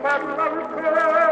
per l'altare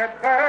that bird.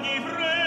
di freddo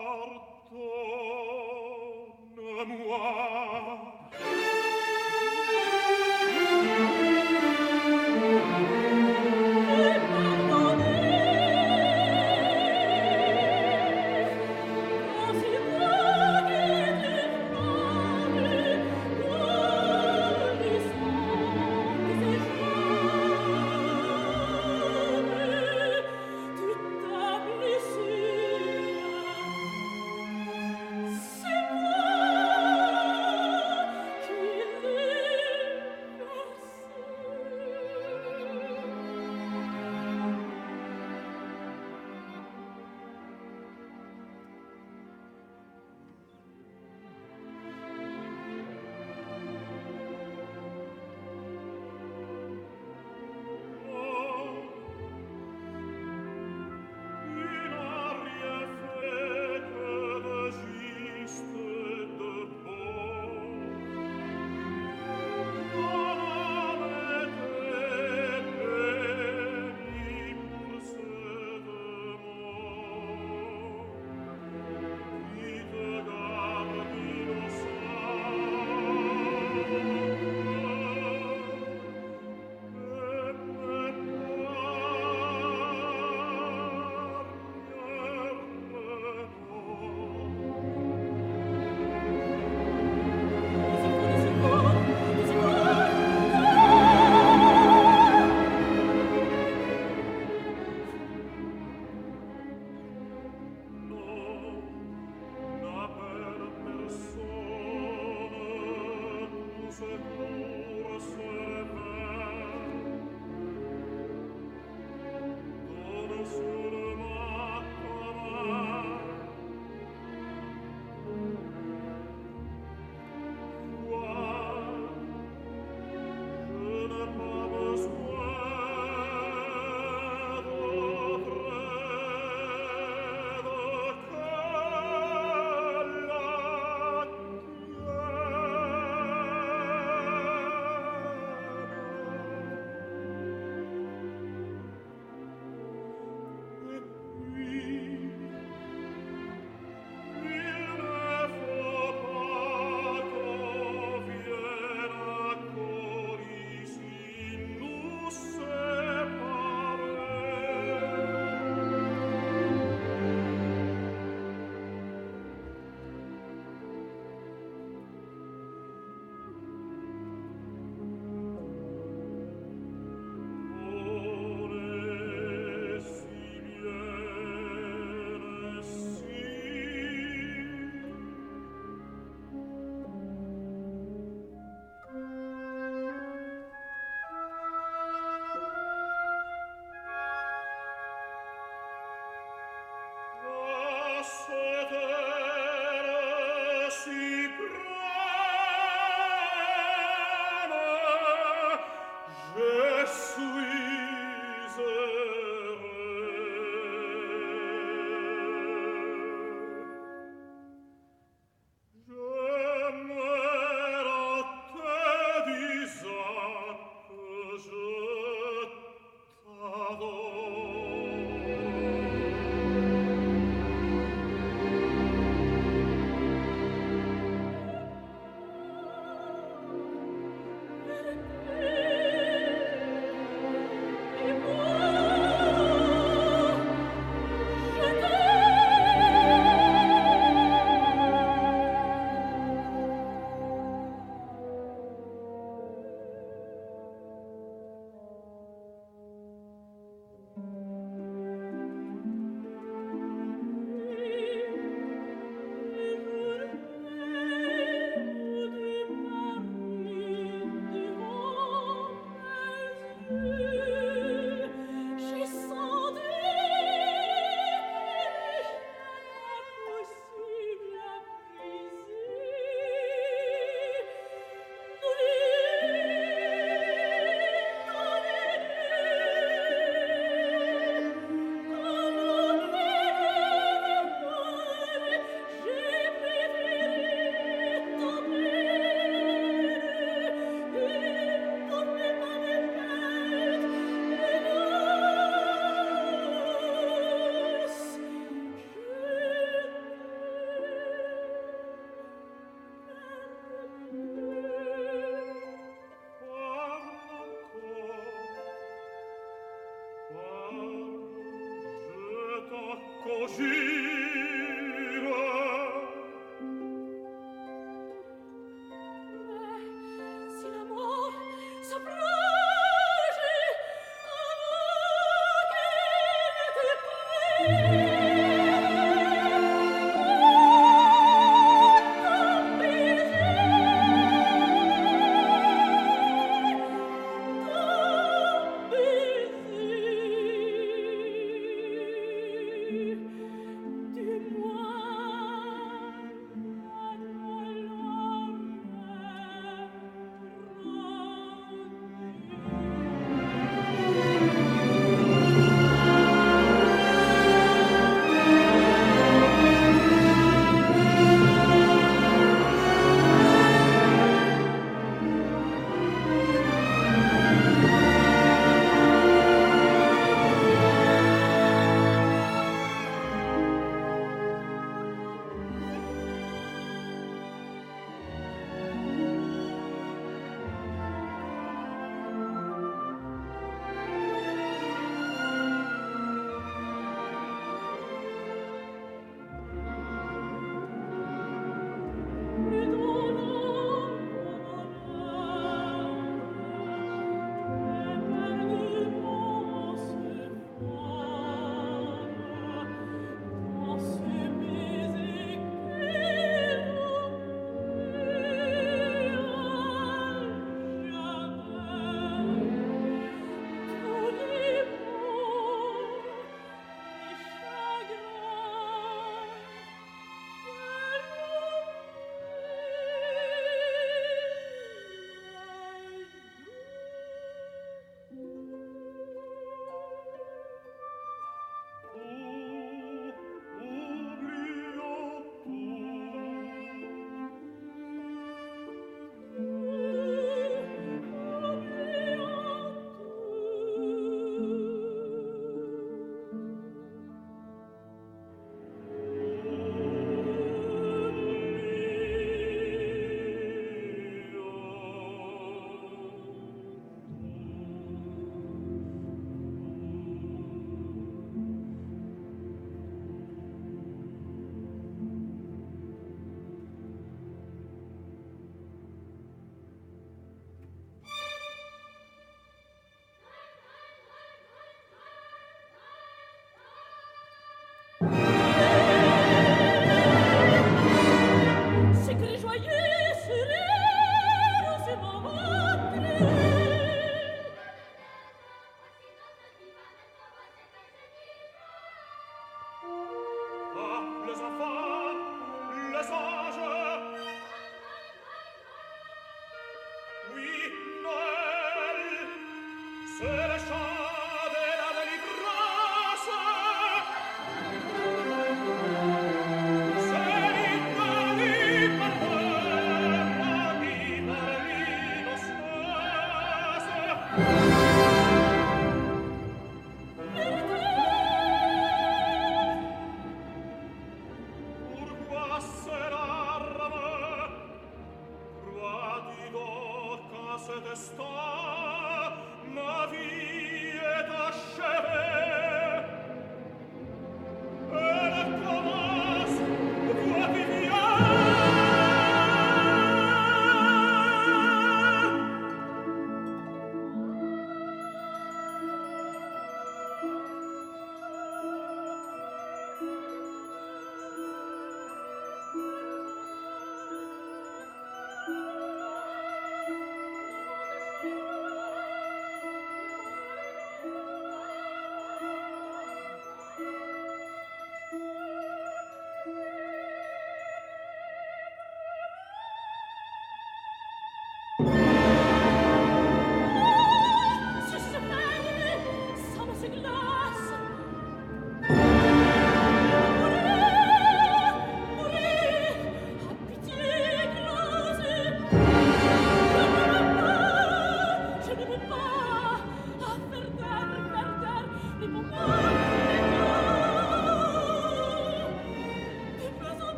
morto